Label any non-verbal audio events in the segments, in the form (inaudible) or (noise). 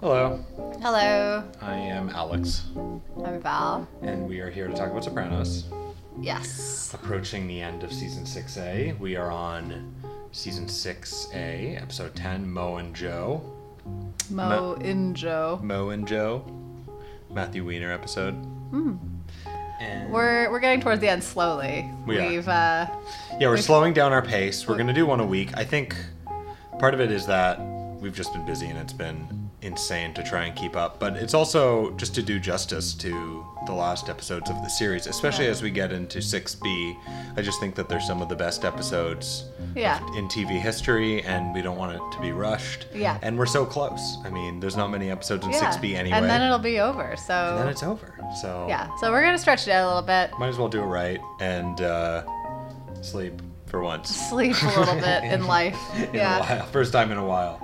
Hello, Hello, I am Alex, I'm Val. and we are here to talk about Sopranos. Yes. Approaching the end of season 6A, we are on season 6A, episode 10, Moe and Joe. Moe in Joe. Moe and Joe, Matthew Weiner episode. And We're we're getting towards the end slowly. We are. We've uh yeah, we're slowing down our pace. We're going to do one a week. I think part of it is that we've just been busy and it's been insane to try and keep up. But it's also just to do justice to the last episodes of the series, especially Yeah. as we get into 6B. I just think that they're some of the best episodes yeah. in TV history, and we don't want it to be rushed. Yeah. And we're so close. I mean, there's not many episodes in Yeah. 6B anyway. And then it'll be over. So And then it's over. So yeah. So we're gonna stretch it out a little bit. might as well do it right and uh, sleep for once. Sleep a little bit (laughs) in life. in yeah. First time in a while.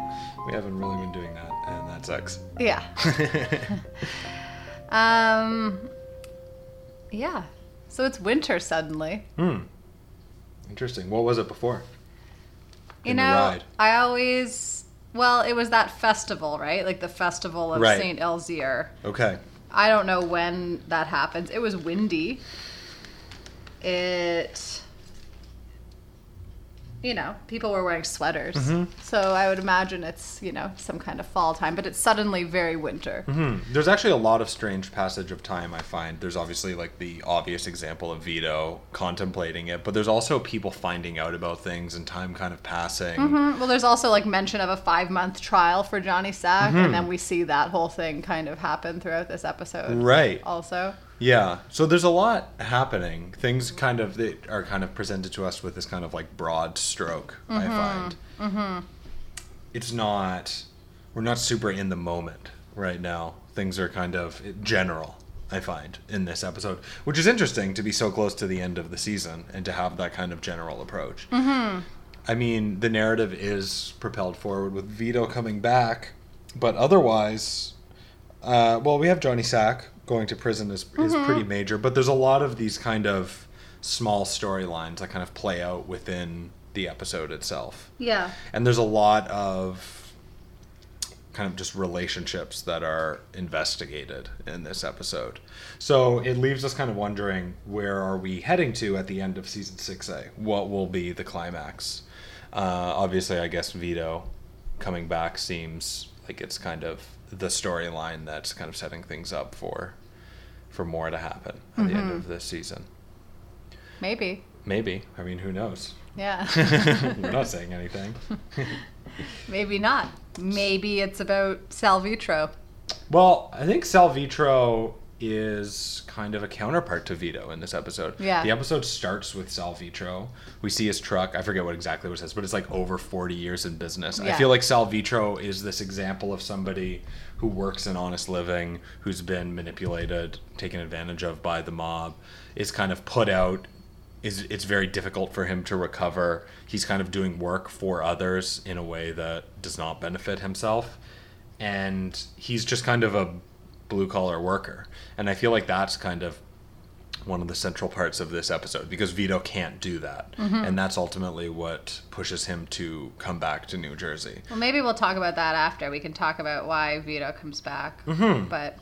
We haven't really been doing that, that sucks. Yeah. (laughs) Um Yeah. So it's winter suddenly. hmm. Interesting. What was it before? You In know. I always well, it was that festival, right? Like the festival of Right. Saint Elzear. Okay. I don't know when that happens. It was windy. It, you know, people were wearing sweaters. Mhm. So I would imagine it's, you know, some kind of fall time, but it's suddenly very winter. hmm There's actually a lot of strange passage of time, I find. There's obviously like the obvious example of Vito contemplating it, but there's also people finding out about things and time kind of passing. Mhm. Well, there's also like mention of a five month trial for Johnny Sack, and then we see that whole thing kind of happen throughout this episode. Right. Also, Yeah. So there's a lot happening. Things kind of that are kind of presented to us with this kind of like broad stroke. I find. Mm-hmm. It's not. We're not super in the moment right now. Things are kind of general. I find in this episode, which is interesting to be so close to the end of the season and to have that kind of general approach. mm-hmm. I mean, the narrative is propelled forward with Vito coming back, but otherwise, uh, well, we have Johnny Sack going to prison is, is pretty major, but there's a lot of these kind of small storylines that kind of play out within the episode itself. yeah. And there's a lot of kind of just relationships that are investigated in this episode. So it leaves us kind of wondering where are we heading to at the end of season 6A? What will be the climax? Uh, obviously, I guess Vito coming back seems like it's kind of the storyline that's kind of setting things up for for more to happen at the end mm-hmm. of this season. Maybe. Maybe. I mean, who knows? Yeah. (laughs) We're not (laughs) saying anything. (laughs) Maybe not. Maybe it's about Salvitro. Well, I think Salvitro is kind of a counterpart to Vito in this episode. Yeah. The episode starts with Sal Salvitro. We see his truck. I forget what exactly it says, but it's like over 40 years in business. I feel like Sal Salvitro is this example of somebody who works an honest living, who's been manipulated, taken advantage of by the mob, is kind of put out is it's very difficult for him to recover. He's kind of doing work for others in a way that does not benefit himself. And he's just kind of a blue collar worker. And I feel like that's kind of one of the central parts of this episode because Vito can't do that. And that's ultimately what pushes him to come back to New Jersey. Well, maybe we'll talk about that after. We can talk about why Vito comes back. Mhm. But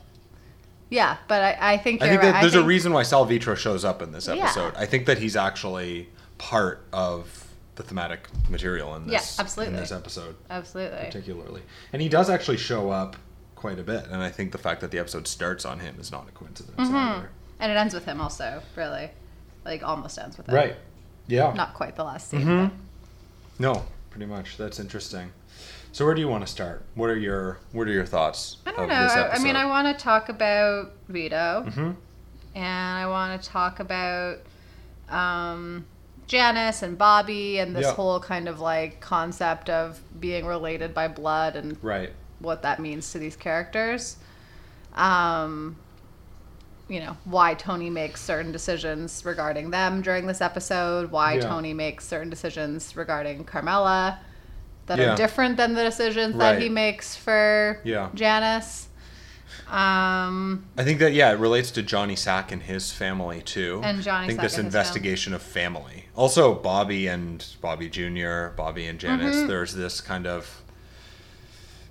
yeah, but I, I think I think right. that there's think, a reason why Salvitro shows up in this Yeah. episode. I think that he's actually part of the thematic material in Yeah, this absolutely. in this episode. Absolutely. particularly. And he does actually show up quite a bit, and I think the fact that the episode starts on him is not a coincidence Mm-hmm. either. And it ends with him also, really. Like almost ends with him. Right. Yeah. Not quite the last scene. Mhm. No, pretty much. That's interesting. So where do you want to start? What are your What are your thoughts I don't of know. this I, episode? I mean, I want to talk about Vito, hmm and I want to talk about um, Janice and Bobby, and this Yeah. whole kind of like concept of being related by blood and Right. What that means to these characters. Um, you know, why Tony makes certain decisions regarding them during this episode, why Yeah. Tony makes certain decisions regarding Carmela that Yeah. are different than the decisions that he makes for Yeah. Janice. Um, I think that yeah, it relates to Johnny Sack and his family too. And Johnny I think Sack this investigation of family. Also, Bobby and Bobby Jr., Bobby and Janice. Mhm. There's this kind of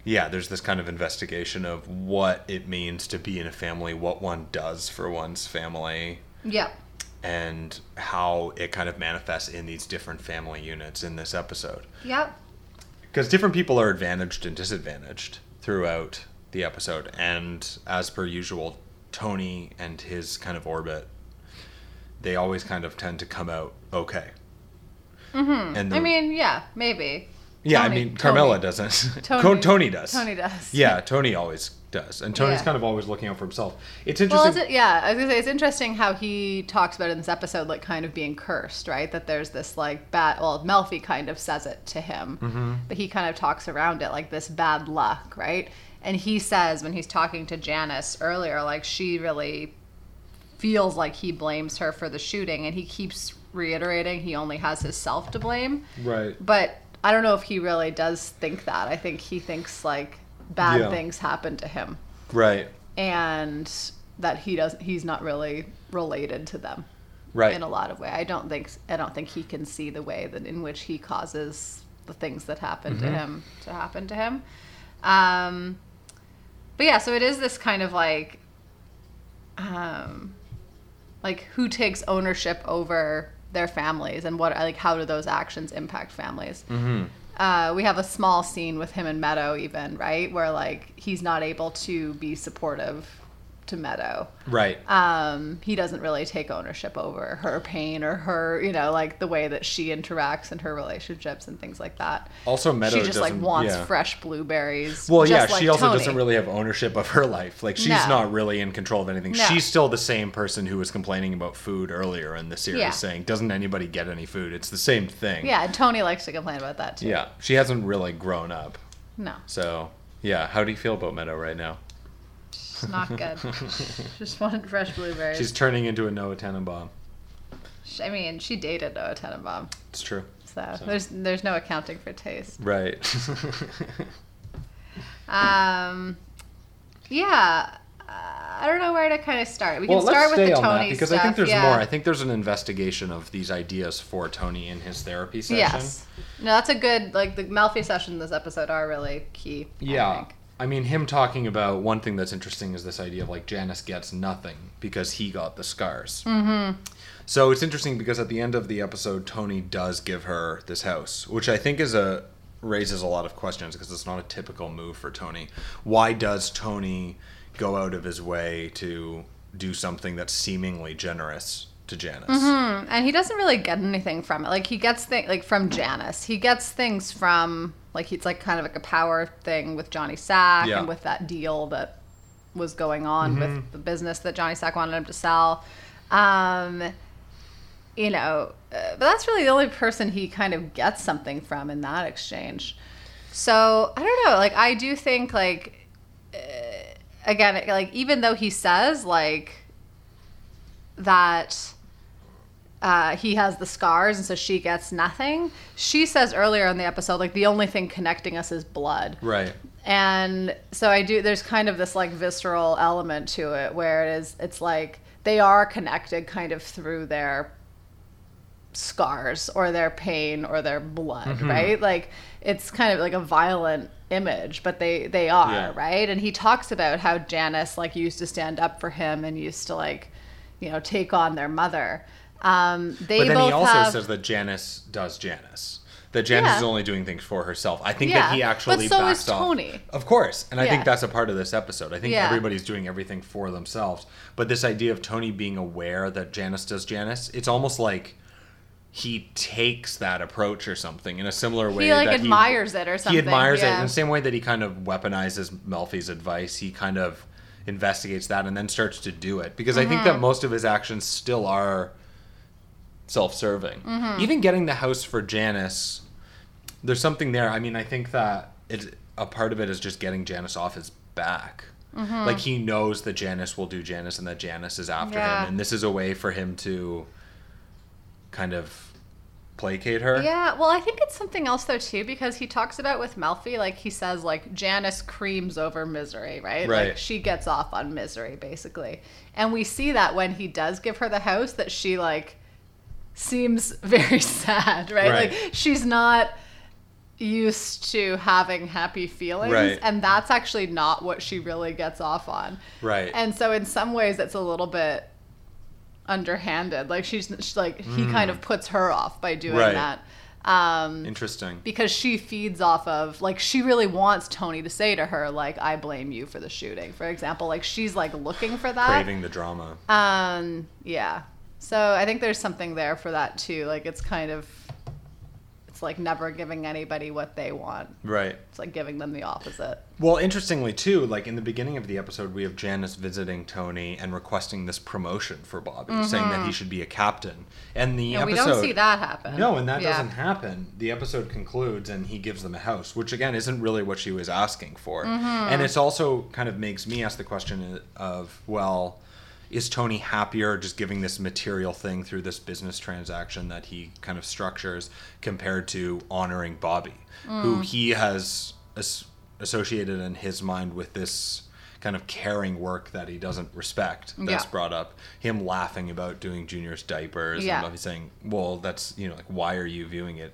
yeah, there's this kind of investigation of what it means to be in a family, what one does for one's family, Yeah. and how it kind of manifests in these different family units in this episode. Yep. Because different people are advantaged and disadvantaged throughout the episode, and as per usual, Tony and his kind of orbit, they always kind of tend to come out okay. Mm-hmm. And the, I mean, yeah, maybe. Yeah, Tony- I mean, Carmela doesn't. (laughs) Tony- Tony, does. Tony does. Yeah, Tony always does, and Tony's Yeah. kind of always looking out for himself. It's interesting. it, yeah, I was gonna say it's interesting how he talks about in this episode, like kind of being cursed, right? That there's this like bad. Well, Melfi kind of says it to him, Mm-hmm. but he kind of talks around it like this bad luck, right? And he says when he's talking to Janice earlier, like she really feels like he blames her for the shooting, and he keeps reiterating he only has himself to blame. right. But I don't know if he really does think that. I think he thinks like bad Yeah. things happen to him Right. and that he doesn't he's not really related to them Right. in a lot of way. I don't think I don't think he can see the way that in which he causes the things that happen Mm-hmm. to him to happen to him. Um but yeah, so it is this kind of like um like who takes ownership over their families and what like how do those actions impact families Mm-hmm. uh, we have a small scene with him and meadow even right where like he's not able to be supportive to meadow Right. um, he doesn't really take ownership over her pain or her you know like the way that she interacts and her relationships and things like that Also, Meadow she just like wants yeah. fresh blueberries Well, yeah, just she also Tony. doesn't really have ownership of her life. Like she's No. not really in control of anything. No. She's still the same person who was complaining about food earlier in the series, Yeah. saying, "Doesn't anybody get any food?" It's the same thing. yeah and tony likes to complain about that too Yeah. She hasn't really grown up. no So, yeah. How do you feel about Meadow right now? It's not good (laughs) just wanted fresh blueberries She's turning into a Noah Tenenbaum. i mean she dated noah tenenbaum It's true. so, So- there's there's no accounting for taste Right. (laughs) Um, yeah, uh, I don't know where to kind of start. We well, can start let's with stay the on Tony that because stuff. I think there's yeah. more. I think there's an investigation of these ideas for Tony in his therapy session. yes, no, that's a good like the Melfi session this episode are really key. I Yeah. think. I mean, him talking about one thing that's interesting is this idea of like Janice gets nothing because he got the scars. Mm-hmm. So it's interesting because at the end of the episode, Tony does give her this house, which I think is a raises a lot of questions because it's not a typical move for Tony. Why does Tony go out of his way to do something that's seemingly generous to Janice? Mm, and he doesn't really get anything from it. Like he gets things like from Janice. He gets things from like he's like kind of like a power thing with Johnny Sack Yeah. and with that deal that was going on with the business that Johnny Sack wanted him to sell. Um, you know, uh, but that's really the only person he kind of gets something from in that exchange. So I don't know. Like I do think like uh, again, like even though he says like that uh, he has the scars and so she gets nothing. She says earlier in the episode, like the only thing connecting us is blood. Right. And so I do, there's kind of this like visceral element to it where it is, it's like they are connected kind of through their scars or their pain or their blood, Mm-hmm. right? Like it's kind of like a violent image, but they they are, Yeah. right? And he talks about how Janice like used to stand up for him and used to like, you know, take on their mother. Um, they But then both he also have, says that Janice does Janice. That Janice Yeah. is only doing things for herself. I think Yeah, that he actually but so is off. Tony. Of course. And I Yeah. think that's a part of this episode. I think everybody's doing everything for themselves. But this idea of Tony being aware that Janice does Janice, it's almost like he takes that approach or something in a similar way. he like that admires it or something. He admires it in the same way that he kind of weaponizes Melfi's advice. He kind of investigates that and then starts to do it because I think Mm-hmm. that most of his actions still are self-serving. Mm-hmm. Even getting the house for Janice, there's something there. I mean, I think that it a part of it is just getting Janice off his back. Mm-hmm. Like he knows that Janice will do Janice and that Janice is after Yeah. him, and this is a way for him to kind of placate her. Yeah, well, I think it's something else though too because he talks about with Melfi, like he says, like Janice creams over misery, right? Right. Like she gets off on misery basically, and we see that when he does give her the house, that she like seems (laughs) very sad, right? Right. Like she's not. used to having happy feelings Right. and that's actually not what she really gets off on Right. and so in some ways it's a little bit underhanded like she's, she's like he kind of puts her off by doing Hmm. Right. that um Interesting. because she feeds off of like she really wants Tony to say to her like I blame you for the shooting for example like she's like looking for that Craving the drama. um, yeah. So I think there's something there for that too. Like it's kind of, it's like never giving anybody what they want. Right. It's like giving them the opposite. Well, interestingly too, like in the beginning of the episode, we have Janice visiting Tony and requesting this promotion for Bobby, saying that he should be a captain. And the And we episode don't see that happen. No, and that Yeah. doesn't happen. The episode concludes and he gives them a house, which again isn't really what she was asking for. Mm-hmm. And it's also kind of makes me ask the question of, well, is Tony happier just giving this material thing through this business transaction that he kind of structures compared to honoring Bobby, Mm. who he has as- associated in his mind with this kind of caring work that he doesn't respect that's Yeah. brought up him laughing about doing junior's diapers Yeah. and saying well that's you know like why are you viewing it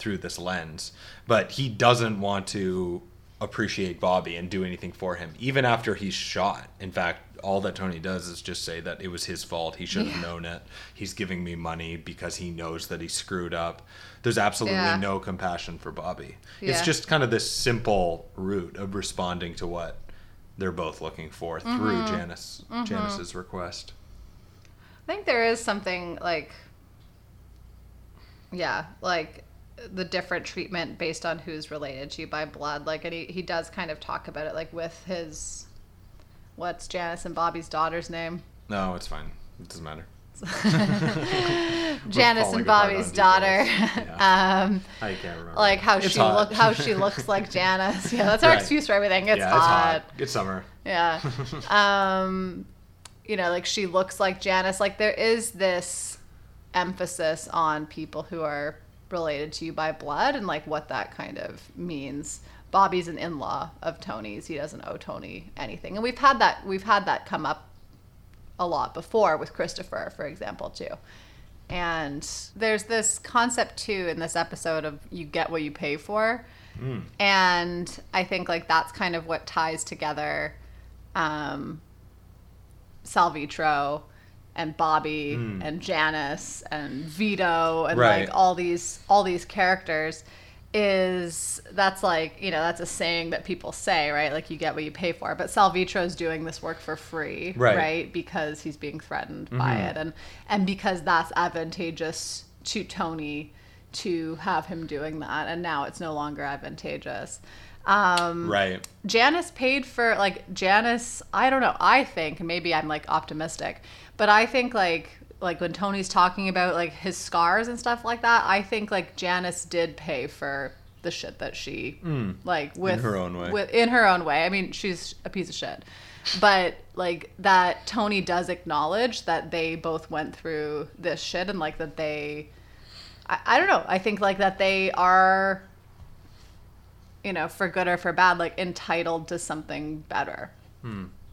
through this lens but he doesn't want to appreciate bobby and do anything for him even after he's shot. In fact all that tony does is just say that it was his fault. He should have Yeah. known it. He's giving me money because he knows that he screwed up. There's absolutely Yeah. no compassion for bobby. It's just kind of this simple route of responding to what they're both looking for through Mm-hmm. janice janice's request. I think there is something like, yeah, like the different treatment based on who's related to you by blood. Like, and he, he does kind of talk about it, like with his, what's Janice and Bobby's daughter's name? no it's fine it doesn't matter (laughs) Janice and Bobby's daughter. details. um, I can't remember. like how It's she look, how she looks like (laughs) Janice. Yeah, that's our Right. excuse for everything. It's yeah, hot. it's hot. It's summer. Yeah. (laughs) um, you know, like she looks like Janice. Like there is this emphasis on people who are related to you by blood and like what that kind of means. Bobby's an in-law of Tony's. He doesn't owe Tony anything. And we've had that we've had that come up a lot before with Christopher, for example, too. And there's this concept too in this episode of you get what you pay for. And I think like that's kind of what ties together um, Salvitro and Bobby and Janice and Vito and Right. like all these all these characters is that's like you know that's a saying that people say right like you get what you pay for but Salvitro's doing this work for free Right. because he's being threatened by it and and because that's advantageous to Tony to have him doing that and now it's no longer advantageous um Right. Janice paid for like Janice. I don't know. I think maybe I'm like optimistic, but I think like like when Tony's talking about like his scars and stuff like that. I think like Janice did pay for the shit that she like with in her own way. With in her own way. I mean, she's a piece of shit, but like that Tony does acknowledge that they both went through this shit and like that they. I, I don't know. I think like that they are you know, for good or for bad, like entitled to something better.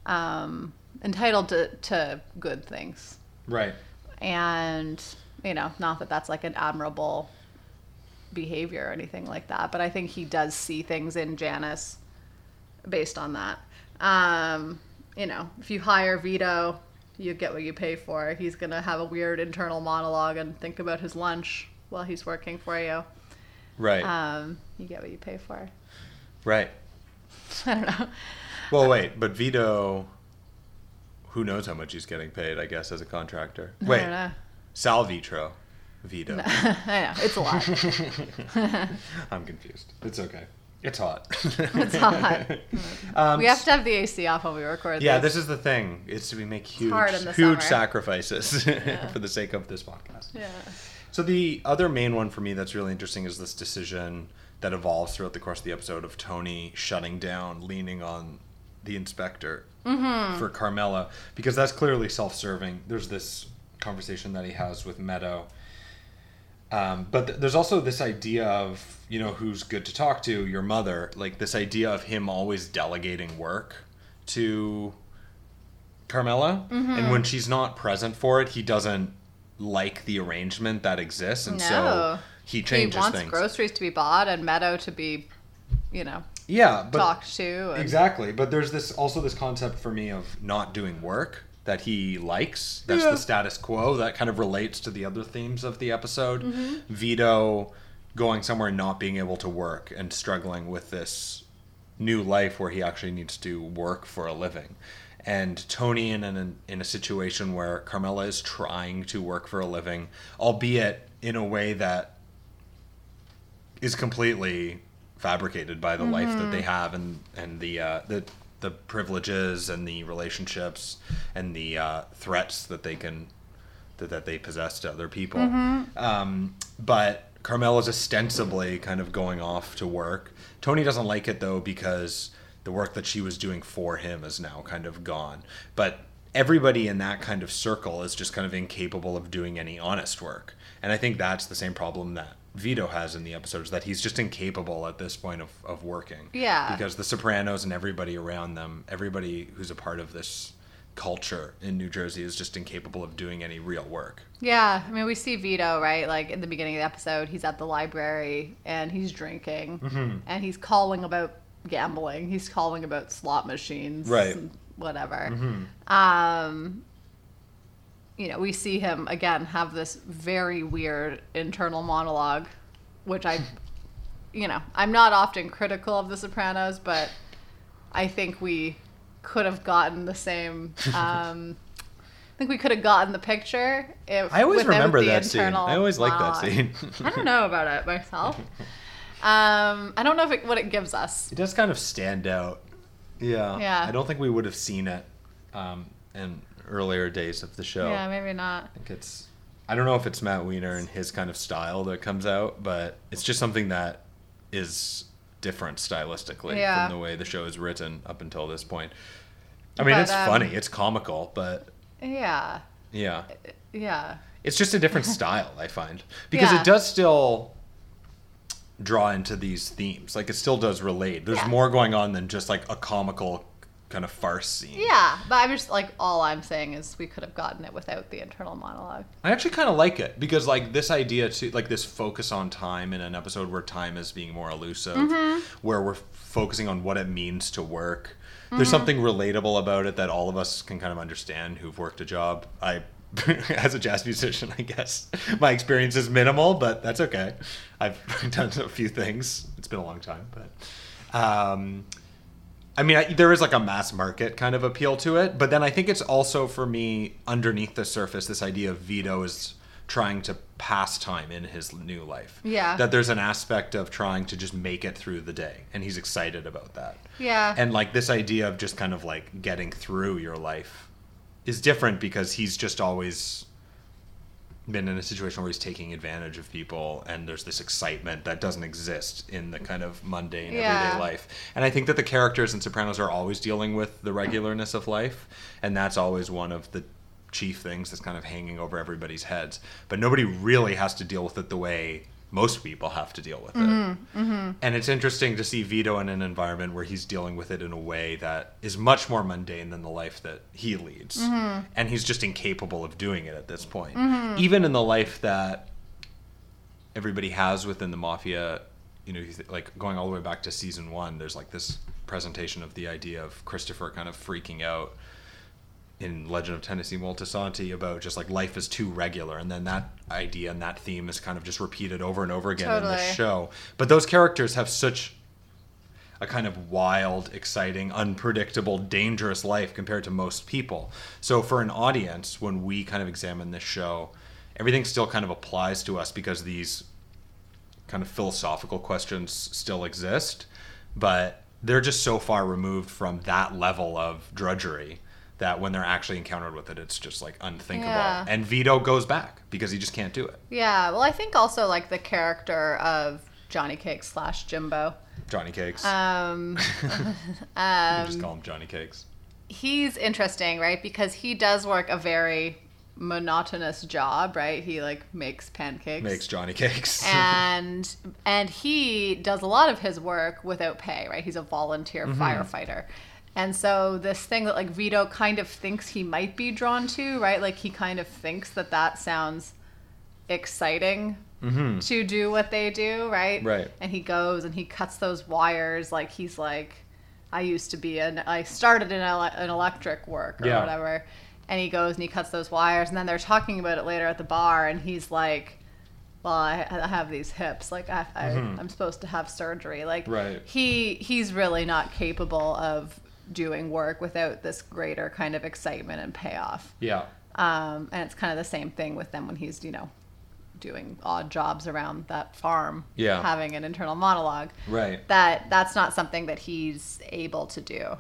Um, entitled to, to good things. Right. And, you know, not that that's like an admirable behavior or anything like that, but I think he does see things in Janice based on that. Um, you know, if you hire Vito, you get what you pay for. He's going to have a weird internal monologue and think about his lunch while he's working for you. Right. Um, you get what you pay for. right. (laughs) I don't know. Well, wait, but Vito, who knows how much he's getting paid? I guess as a contractor. Wait. Salvitro, Vito. (laughs) I know it's a lot. (laughs) I'm confused. It's okay. It's hot. (laughs) It's hot. Um, we have to have the AC off when we record. yeah, this. this is the thing. It's we make huge, hard in the huge summer. sacrifices for the sake of this podcast. Yeah. So the other main one for me that's really interesting is this decision that evolves throughout the course of the episode of Tony shutting down, leaning on the inspector for Carmela, because that's clearly self-serving. There's this conversation that he has with Meadow. Um, but th- there's also this idea of you know who's good to talk to your mother like this idea of him always delegating work to Carmela and when she's not present for it he doesn't like the arrangement that exists and so No. he he changes wants things. groceries to be bought and Meadow to be, you know, Yeah, but talked to. And, exactly. But there's this also this concept for me of not doing work that he likes. That's Yeah. the status quo. That kind of relates to the other themes of the episode. Mm-hmm. Vito going somewhere and not being able to work and struggling with this new life where he actually needs to work for a living. And Tony in an, in a situation where Carmela is trying to work for a living, albeit in a way that is completely fabricated by the life that they have and and the uh, the the privileges and the relationships and the uh, threats that they can that, that they possess to other people. Um, but Carmela's ostensibly kind of going off to work. Tony doesn't like it though because the work that she was doing for him is now kind of gone. But everybody in that kind of circle is just kind of incapable of doing any honest work. And I think that's the same problem that Vito has in the episodes that he's just incapable at this point of, of working. Yeah. Because the Sopranos and everybody around them, everybody who's a part of this culture in New Jersey is just incapable of doing any real work. Yeah, I mean, we see Vito, right? Like in the beginning of the episode, he's at the library and he's drinking Mm-hmm. and he's calling about gambling. He's calling about slot machines, Right. and whatever. Mm-hmm. Um, you know, we see him again have this very weird internal monologue, which I, (laughs) you know, I'm not often critical of The Sopranos, but I think we could have gotten the same. (laughs) Um, I think we could have gotten the picture if I always remember that scene. I always like that scene. (laughs) I don't know about it myself. Um, I don't know if it, what it gives us. It does kind of stand out. Yeah. Yeah. I don't think we would have seen it um, in earlier days of the show. Yeah, maybe not. I think it's. I don't know if it's Matt Weiner and his kind of style that comes out, but it's just something that is different stylistically Yeah. from the way the show is written up until this point. I mean, But, it's um, funny, it's comical, but Yeah, yeah, yeah, it's just a different style. I find because Yeah. it does still draw into these themes. Like it still does relate. There's Yeah. more going on than just like a comical kind of farce scene. yeah. But I'm just like all I'm saying is we could have gotten it without the internal monologue. I actually kind of like it because like this idea to like this focus on time in an episode where time is being more elusive, Mm-hmm. where we're focusing on what it means to work. Mm-hmm. There's something relatable about it that all of us can kind of understand who've worked a job. I (laughs) as a jazz musician, I guess my experience is minimal, but that's okay. I've (laughs) done a few things. It's been a long time, but um, I mean, I, there is like a mass market kind of appeal to it, but then I think it's also for me underneath the surface this idea of Vito is trying to pass time in his new life. Yeah. That there's an aspect of trying to just make it through the day, and he's excited about that. Yeah. And like this idea of just kind of like getting through your life is different because he's just always been in a situation where he's taking advantage of people and there's this excitement that doesn't exist in the kind of mundane Yeah. everyday life. And I think that the characters in Sopranos are always dealing with the regularness of life and that's always one of the chief things that's kind of hanging over everybody's heads. But nobody really has to deal with it the way most people have to deal with it. Mm-hmm, mm-hmm. And it's interesting to see Vito in an environment where he's dealing with it in a way that is much more mundane than the life that he leads. Mm-hmm. And he's just incapable of doing it at this point. Even in the life that everybody has within the mafia, you know, he's like going all the way back to season one, there's like this presentation of the idea of Christopher kind of freaking out in Legend of Tennessee Moltisanti about just like life is too regular, and then that idea and that theme is kind of just repeated over and over again in the show. But those characters have such a kind of wild, exciting, unpredictable, dangerous life compared to most people. So for an audience, when we kind of examine this show, everything still kind of applies to us because these kind of philosophical questions still exist, but they're just so far removed from that level of drudgery that when they're actually encountered with it, it's just like unthinkable. Yeah. And Vito goes back because he just can't do it. Yeah. Well, I think also like the character of Johnny Cakes slash Jimbo. Johnny Cakes. Um, (laughs) (laughs) we just um, call him Johnny Cakes. he's interesting, right? Because he does work a very monotonous job, right? He like makes pancakes. Makes Johnny Cakes. and and he does a lot of his work without pay, right? He's a volunteer Mm-hmm. firefighter. And so this thing that like Vito kind of thinks he might be drawn to, right? Like he kind of thinks that that sounds exciting, to do what they do, right? Right. And he goes and he cuts those wires. Like he's like, I used to be an, I started in ele- an electric work or Yeah. whatever. And he goes and he cuts those wires, and then they're talking about it later at the bar, and he's like, "Well, I, I have these hips. Like I, I, I'm supposed to have surgery. Like Mm-hmm. Right. he he's really not capable of doing work without this greater kind of excitement and payoff. Yeah. Um, and it's kind of the same thing with them when he's, you know, doing odd jobs around that farm, Yeah. having an internal monologue. Right. That that's not something that he's able to do.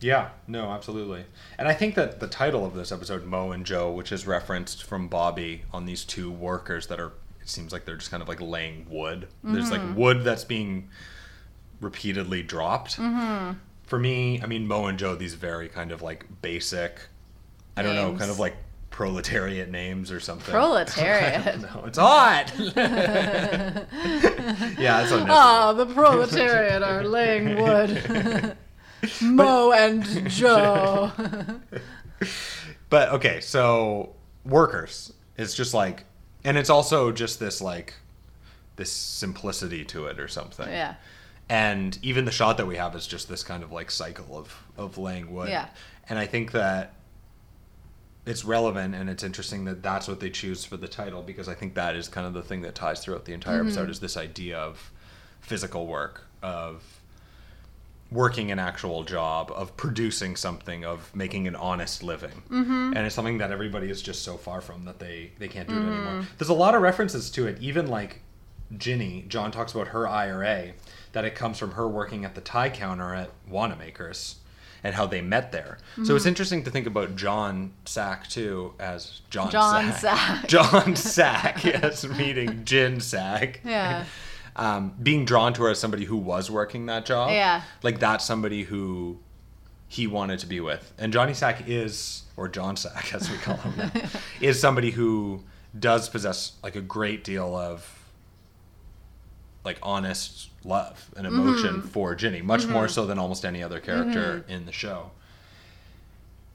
Yeah, no, absolutely. And I think that the title of this episode, Moe and Joe, which is referenced from Bobby on these two workers that are, it seems like they're just kind of like laying wood. There's like wood that's being repeatedly dropped. Mm-hmm. For me, I mean, Moe and Joe, these very kind of like basic, I don't know, kind of like proletariat names or something. (laughs) Proletariat. no, it's hot. (laughs) (laughs) yeah, that's unnecessary. Oh, the proletariat are laying wood. Moe and Joe. But okay, so workers. It's just like, and it's also just this like, this simplicity to it or something. yeah. And even the shot that we have is just this kind of like cycle of of laying wood. Yeah. And I think that it's relevant and it's interesting that that's what they choose for the title because I think that is kind of the thing that ties throughout the entire episode is this idea of physical work of working an actual job of producing something of making an honest living mm-hmm. and it's something that everybody is just so far from that they they can't do it anymore there's a lot of references to it even like ginny john talks about her ira that it comes from her working at the tie counter at wanamaker's and how they met there so it's interesting to think about john sack too as john, John sack. Sack. (laughs) john sack yes meeting (laughs) gin sack Yeah. um, being drawn to her as somebody who was working that job. Yeah. Like that's somebody who he wanted to be with. And Johnny Sack is, or John Sack (laughs) as we call him now, is somebody who does possess like a great deal of like honest love and emotion mm-hmm. for Ginny, much more mm-hmm. so than almost any other character mm-hmm. in the show.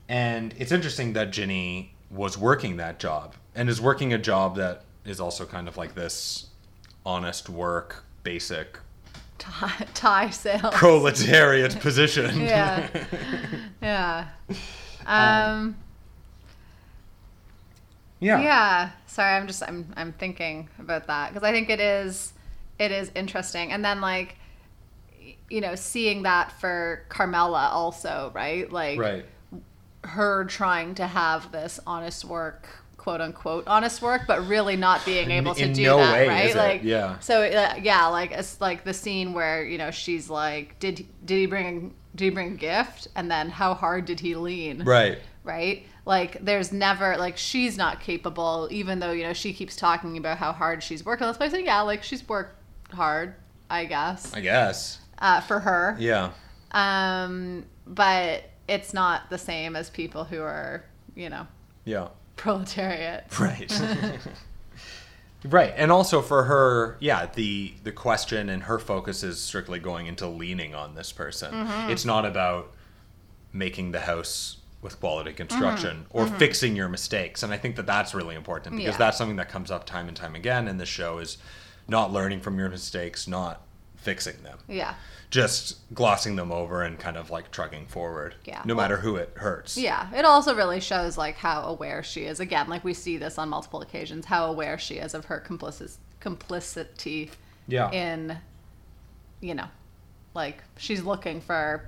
And it's interesting that Ginny was working that job and is working a job that is also kind of like this honest work, basic Tie, (laughs) tie sales. proletariat (laughs) position. Yeah. (laughs) Yeah. Um, um, yeah. yeah. Sorry, I'm just I'm I'm thinking about that because I think it is it is interesting. And then like you know, seeing that for Carmela also, right? Like Right. her trying to have this honest work quote unquote honest work but really not being able to in do no that way right like yeah. so uh, yeah like it's like the scene where you know she's like did did he bring did he bring a gift and then how hard did he lean Right. right like there's never like she's not capable even though you know she keeps talking about how hard she's worked on this place and yeah like she's worked hard i guess I guess. uh, for her Yeah. um, but it's not the same as people who are, you know, Yeah. proletariat. (laughs) Right. (laughs) right. And also for her, yeah, the the question and her focus is strictly going into leaning on this person. Mm-hmm. It's not about making the house with quality construction Mm-hmm. or fixing your mistakes. And I think that that's really important because Yeah. that's something that comes up time and time again in the show is not learning from your mistakes, not fixing them. Yeah. Just glossing them over and kind of like trucking forward. Yeah. No Well- matter who it hurts. Yeah. It also really shows like how aware she is. Again, like we see this on multiple occasions, how aware she is of her complicit complicity Yeah. in, you know, like she's looking for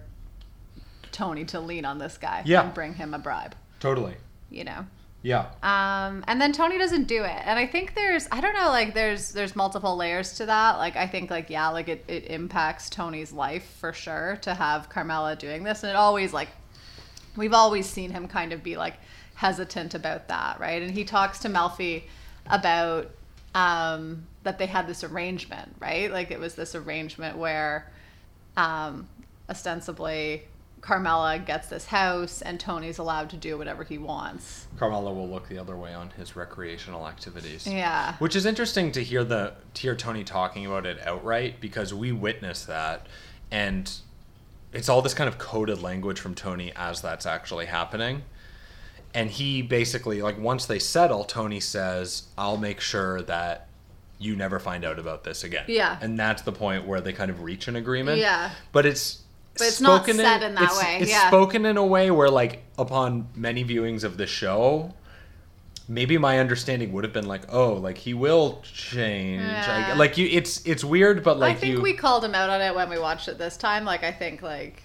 Tony to lean on this guy Yeah. and bring him a bribe. totally. You know. Yeah. Um, and then Tony doesn't do it. And I think there's, I don't know, like there's, there's multiple layers to that. Like, I think like, yeah, like it, it impacts Tony's life for sure to have Carmela doing this. And it always like, we've always seen him kind of be like hesitant about that. Right. And he talks to Melfi about, um, that they had this arrangement, right? Like it was this arrangement where, um, ostensibly Carmela gets this house and Tony's allowed to do whatever he wants. Carmela will look the other way on his recreational activities. Yeah. Which is interesting to hear the to hear Tony talking about it outright because we witnessed that and it's all this kind of coded language from Tony as that's actually happening. and he basically like once they settle, Tony says, "I'll make sure that you never find out about this again." Yeah. and that's the point where they kind of reach an agreement. Yeah. but it's But it's not said in that it's- way, It's yeah. spoken in a way where, like, upon many viewings of the show. Maybe my understanding would have been like, oh, like he will change. Yeah. Like, like you, it's it's weird, but like I think you we called him out on it when we watched it this time. Like I think like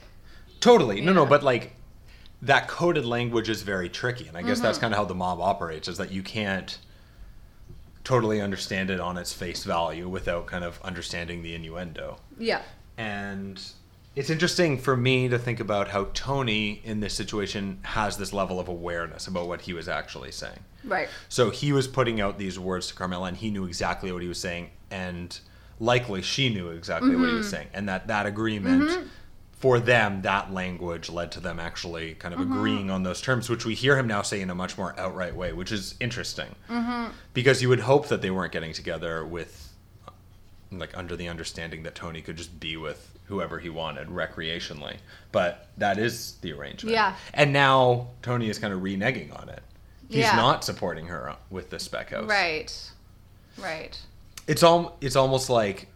Totally. No, no, but like that coded language is very tricky. And I guess Mm-hmm. that's kind of how the mob operates is that you can't totally understand it on its face value without kind of understanding the innuendo. yeah. And it's interesting for me to think about how Tony in this situation has this level of awareness about what he was actually saying. Right. So he was putting out these words to Carmela, and he knew exactly what he was saying, and likely she knew exactly what he was mm-hmm. saying, and that that agreement mm-hmm. for them, that language led to them actually kind of mm-hmm. agreeing on those terms, which we hear him now say in a much more outright way, which is interesting, because you would hope that they weren't getting together with like under the understanding that Tony could just be with whoever he wanted recreationally. But that is the arrangement. Yeah. And now Tony is kind of reneging on it. He's Yeah. not supporting her with the spec house. Right. Right. It's all it's almost like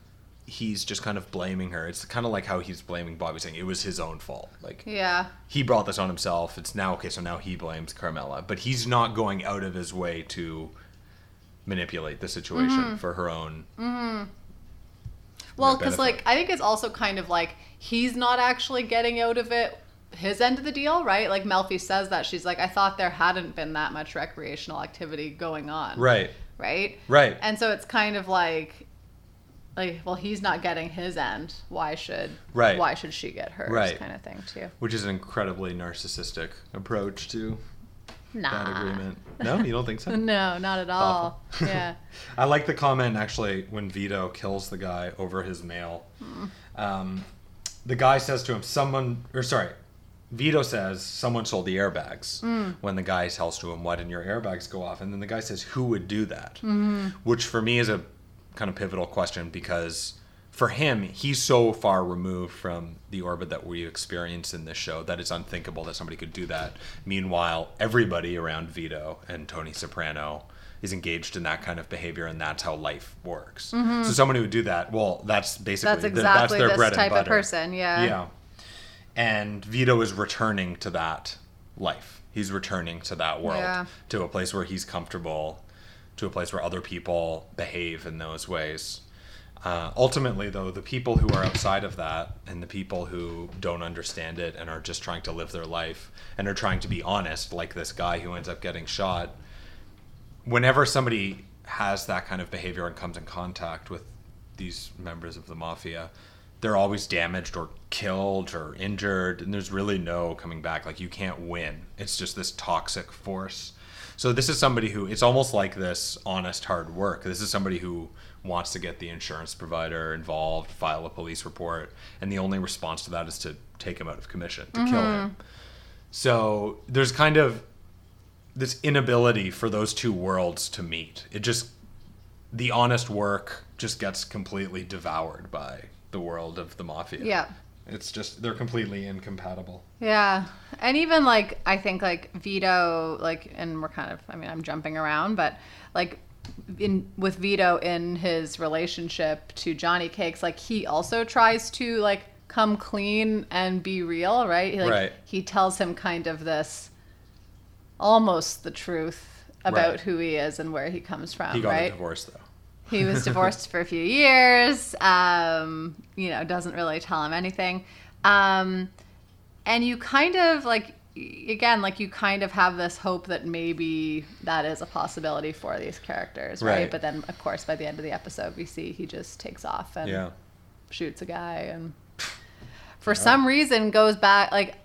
he's just kind of blaming her. It's kind of like how he's blaming Bobby saying it was his own fault. Like Yeah. he brought this on himself. It's now okay, so now he blames Carmela, but he's not going out of his way to manipulate the situation Mm-hmm. for her own Well, because like I think it's also kind of like he's not actually getting out of it his end of the deal, right? Like Melfi says that she's like, I thought there hadn't been that much recreational activity going on, right, Right. right. And so it's kind of like, like, well, he's not getting his end. Why should Right. Why should she get hers? Right. Kind of thing too. Which is an incredibly narcissistic approach to Nah. that agreement. No, you don't think so? (laughs) No, not at all. Yeah. (laughs) I like the comment actually when Vito kills the guy over his mail. Hmm. Um, the guy says to him, "Someone," or sorry, Vito says, "Someone sold the airbags." Hmm. When the guy tells to him, "Why didn't your airbags go off?" and then the guy says, "Who would do that?" Mm-hmm. Which for me is a kind of pivotal question because for him, he's so far removed from the orbit that we experience in this show that it's unthinkable that somebody could do that. Meanwhile, everybody around Vito and Tony Soprano is engaged in that kind of behavior, and that's how life works. Mm-hmm. So someone who would do that, well, that's basically That's the- exactly their this bread and type of person, yeah. Yeah. And Vito is returning to that life. He's returning to that world, Yeah. to a place where he's comfortable, to a place where other people behave in those ways. Uh, ultimately, though, the people who are outside of that and the people who don't understand it and are just trying to live their life and are trying to be honest, like this guy who ends up getting shot, whenever somebody has that kind of behavior and comes in contact with these members of the mafia, they're always damaged or killed or injured, and there's really no coming back. Like you can't win. It's just this toxic force. So this is somebody who it's almost like this honest hard work. This is somebody who wants to get the insurance provider involved, file a police report, and the only response to that is to take him out of commission, to kill mm-hmm. him. So there's kind of this inability for those two worlds to meet. It just the honest work just gets completely devoured by the world of the mafia. Yeah. It's just they're completely incompatible. Yeah. And even like I think like Vito like and we're kind of I mean I'm jumping around but like in with Vito in his relationship to Johnny Cakes like he also tries to like come clean and be real, right? Like Right. he tells him kind of this almost the truth about Right. who he is and where he comes from, He got right? a divorce though. He was (laughs) divorced for a few years. Um, you know, doesn't really tell him anything. Um, and you kind of like, again, like you kind of have this hope that maybe that is a possibility for these characters, right? Right. But then, of course, by the end of the episode, we see he just takes off and Yeah. shoots a guy and (laughs) for some reason goes back like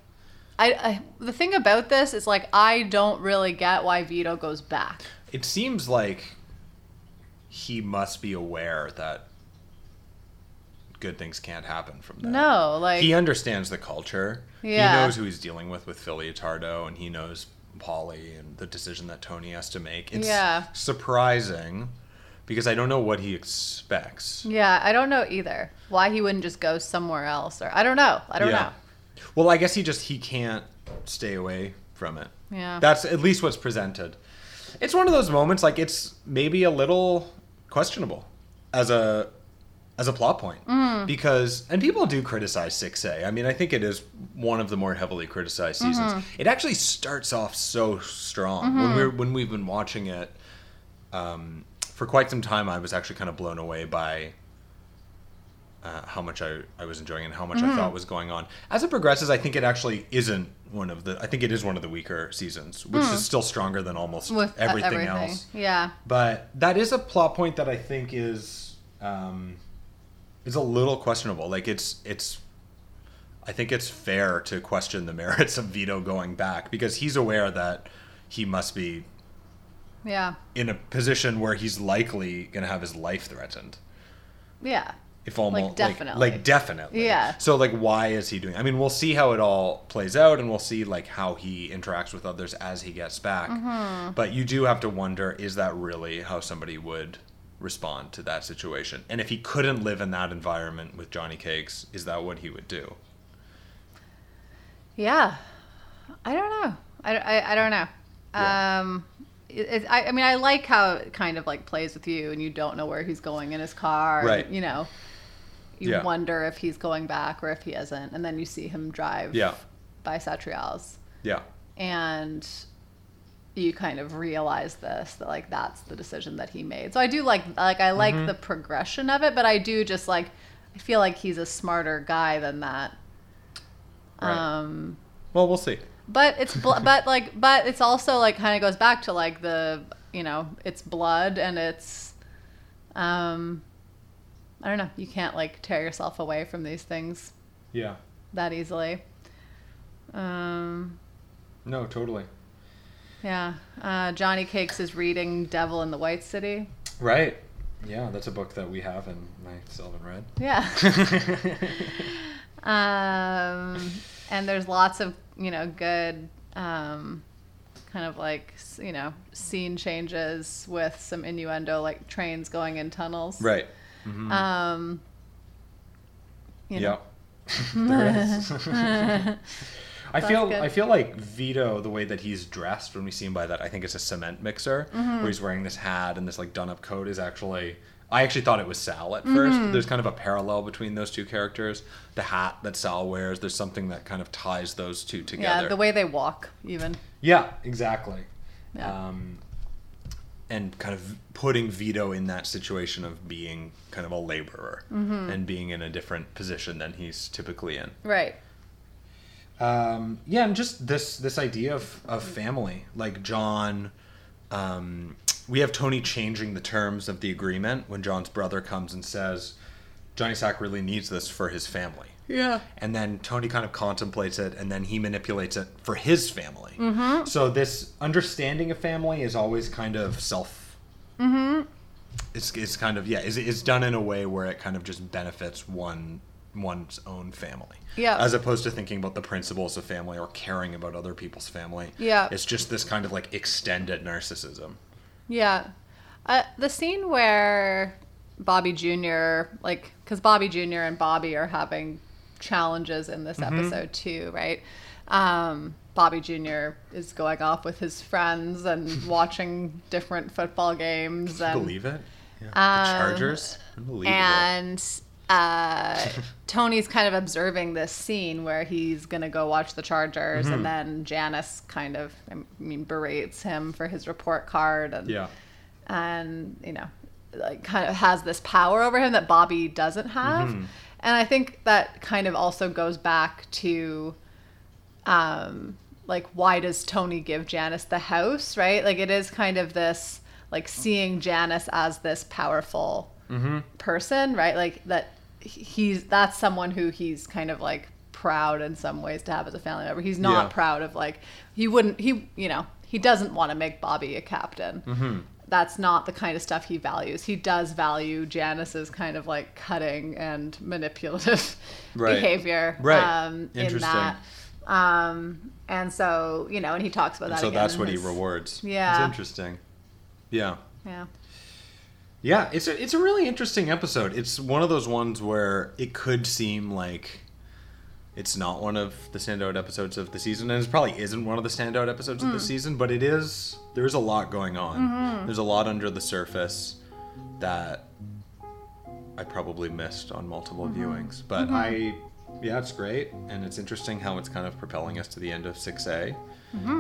I, I the thing about this is like I don't really get why Vito goes back. It seems like he must be aware that good things can't happen from that. No, like he understands the culture. Yeah. He knows who he's dealing with with Phil Leotardo, and he knows Paulie and the decision that Tony has to make. It's Yeah. surprising because I don't know what he expects. Yeah, I don't know either. Why he wouldn't just go somewhere else or I don't know. I don't Yeah. know. Well, I guess he just he can't stay away from it. Yeah. That's at least what's presented. It's one of those moments like it's maybe a little questionable as a as a plot point Mm. because and people do criticize 6A. I mean, I think it is one of the more heavily criticized seasons. Mm-hmm. It actually starts off so strong. When we're when we've been watching it um, for quite some time, I was actually kind of blown away by uh, how much I, I was enjoying and how much Mm-hmm. I thought was going on. As it progresses, I think it actually isn't one of the. I think it is one of the weaker seasons, which is still stronger than almost. With uh, everything, else. Yeah. But that is a plot point that I think is um, is a little questionable. Like it's it's. I think it's fair to question the (laughs) merits of Vito going back because he's aware that he must be Yeah. in a position where he's likely going to have his life threatened. Yeah. If almost definitely. like, like definitely. Yeah. So like why is he doing I mean we'll see how it all plays out and we'll see like how he interacts with others as he gets back. Mm-hmm. But you do have to wonder is that really how somebody would respond to that situation? And if he couldn't live in that environment with Johnny Cakes, is that what he would do? Yeah. I don't know. I, I, I don't know. Yeah. Um, it, it, I, I mean, I like how it kind of like plays with you and you don't know where he's going in his car. Right. You know, you Yeah. wonder if he's going back or if he isn't. And then you see him drive Yeah. by Satriale's. Yeah. and you kind of realize this that like that's the decision that he made so i do like like i like Mm-hmm. the progression of it but i do just like i feel like he's a smarter guy than that Right. um Well, we'll see. but it's bl- (laughs) but like but it's also like kind of goes back to like the you know it's blood and it's um i don't know you can't like tear yourself away from these things Yeah. that easily um No, totally. Yeah. Uh, Johnny Cakes is reading Devil in the White City. Right. Yeah, that's a book that we have and I still haven't read. Yeah. (laughs) um, and there's lots of, you know, good um, kind of like, you know, scene changes with some innuendo, like trains going in tunnels. Right. Um, you know. Yeah. (laughs) there is. (laughs) I That's feel good. I feel like Vito, the way that he's dressed when we see him by that, I think it's a cement mixer Mm-hmm. where he's wearing this hat and this like done up coat is actually I actually thought it was Sal at Mm-hmm. first. There's kind of a parallel between those two characters. The hat that Sal wears, there's something that kind of ties those two together. Yeah, the way they walk, even. Yeah, exactly. Yeah. Um, and kind of putting Vito in that situation of being kind of a laborer Mm-hmm. and being in a different position than he's typically in. Right. Um, yeah, and just this this idea of, of family, like John. Um, we have Tony changing the terms of the agreement when John's brother comes and says, "Johnny Sack really needs this for his family." Yeah. and then Tony kind of contemplates it, and then he manipulates it for his family. Mm-hmm. So this understanding of family is always kind of self. Mm-hmm. It's it's kind of yeah. It's, it's done in a way where it kind of just benefits one one's own family. Yeah. As opposed to thinking about the principles of family or caring about other people's family. Yeah. It's just this kind of like extended narcissism. Yeah. Uh, the scene where Bobby Jr., like, because Bobby Jr. and Bobby are having challenges in this episode too, right? Um, Bobby Jr. is going off with his friends and (laughs) watching different football games. Can you And, believe it? Yeah. Um, the Chargers. Unbelievable. and uh, (laughs) Tony's kind of observing this scene where he's gonna go watch the Chargers, Mm-hmm. and then Janice kind of, I mean, berates him for his report card, and yeah. and you know like kind of has this power over him that Bobby doesn't have. Mm-hmm. And I think that kind of also goes back to um like why does Tony give Janice the house, right? Like it is kind of this like seeing Janice as this powerful Mm-hmm. person, right? Like that he's that's someone who he's kind of like proud in some ways to have as a family member. He's not Yeah. proud of like he wouldn't he you know, he doesn't want to make Bobby a captain. Mm-hmm. That's not the kind of stuff he values. He does value Janice's kind of like cutting and manipulative (laughs) Right. behavior Right. um, in Interesting. that. Um, and so, you know, and he talks about And that so that's in what he rewards. Yeah. It's interesting. Yeah. Yeah. Yeah, it's a, it's a really interesting episode. It's one of those ones where it could seem like it's not one of the standout episodes of the season, and it probably isn't one of the standout episodes of the hmm. season, but it is. There's a lot going on. Mm-hmm. There's a lot under the surface that I probably missed on multiple mm-hmm. viewings. But mm-hmm. I, yeah, it's great, and it's interesting how it's kind of propelling us to the end of 6A.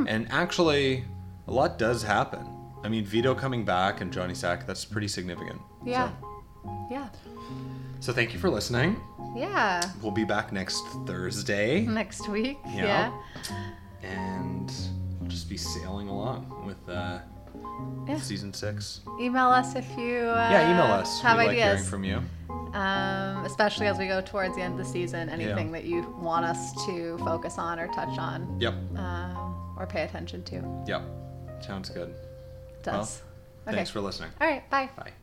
And actually, a lot does happen. I mean, Vito coming back and Johnny Sack, that's pretty significant. Yeah. So, Yeah. so thank you for listening. Yeah. We'll be back next Thursday, Next week. Yeah. Yeah. and we'll just be sailing along with uh, Yeah. season six. Email us if you uh, yeah, email us. have we like hearing ideas. from you. um, especially as we go towards the end of the season. Anything Yeah. that you want us to focus on or touch on Yep, um, or pay attention to. yep. Sounds good. Does. okay. Thanks for listening. All right. Bye. Bye.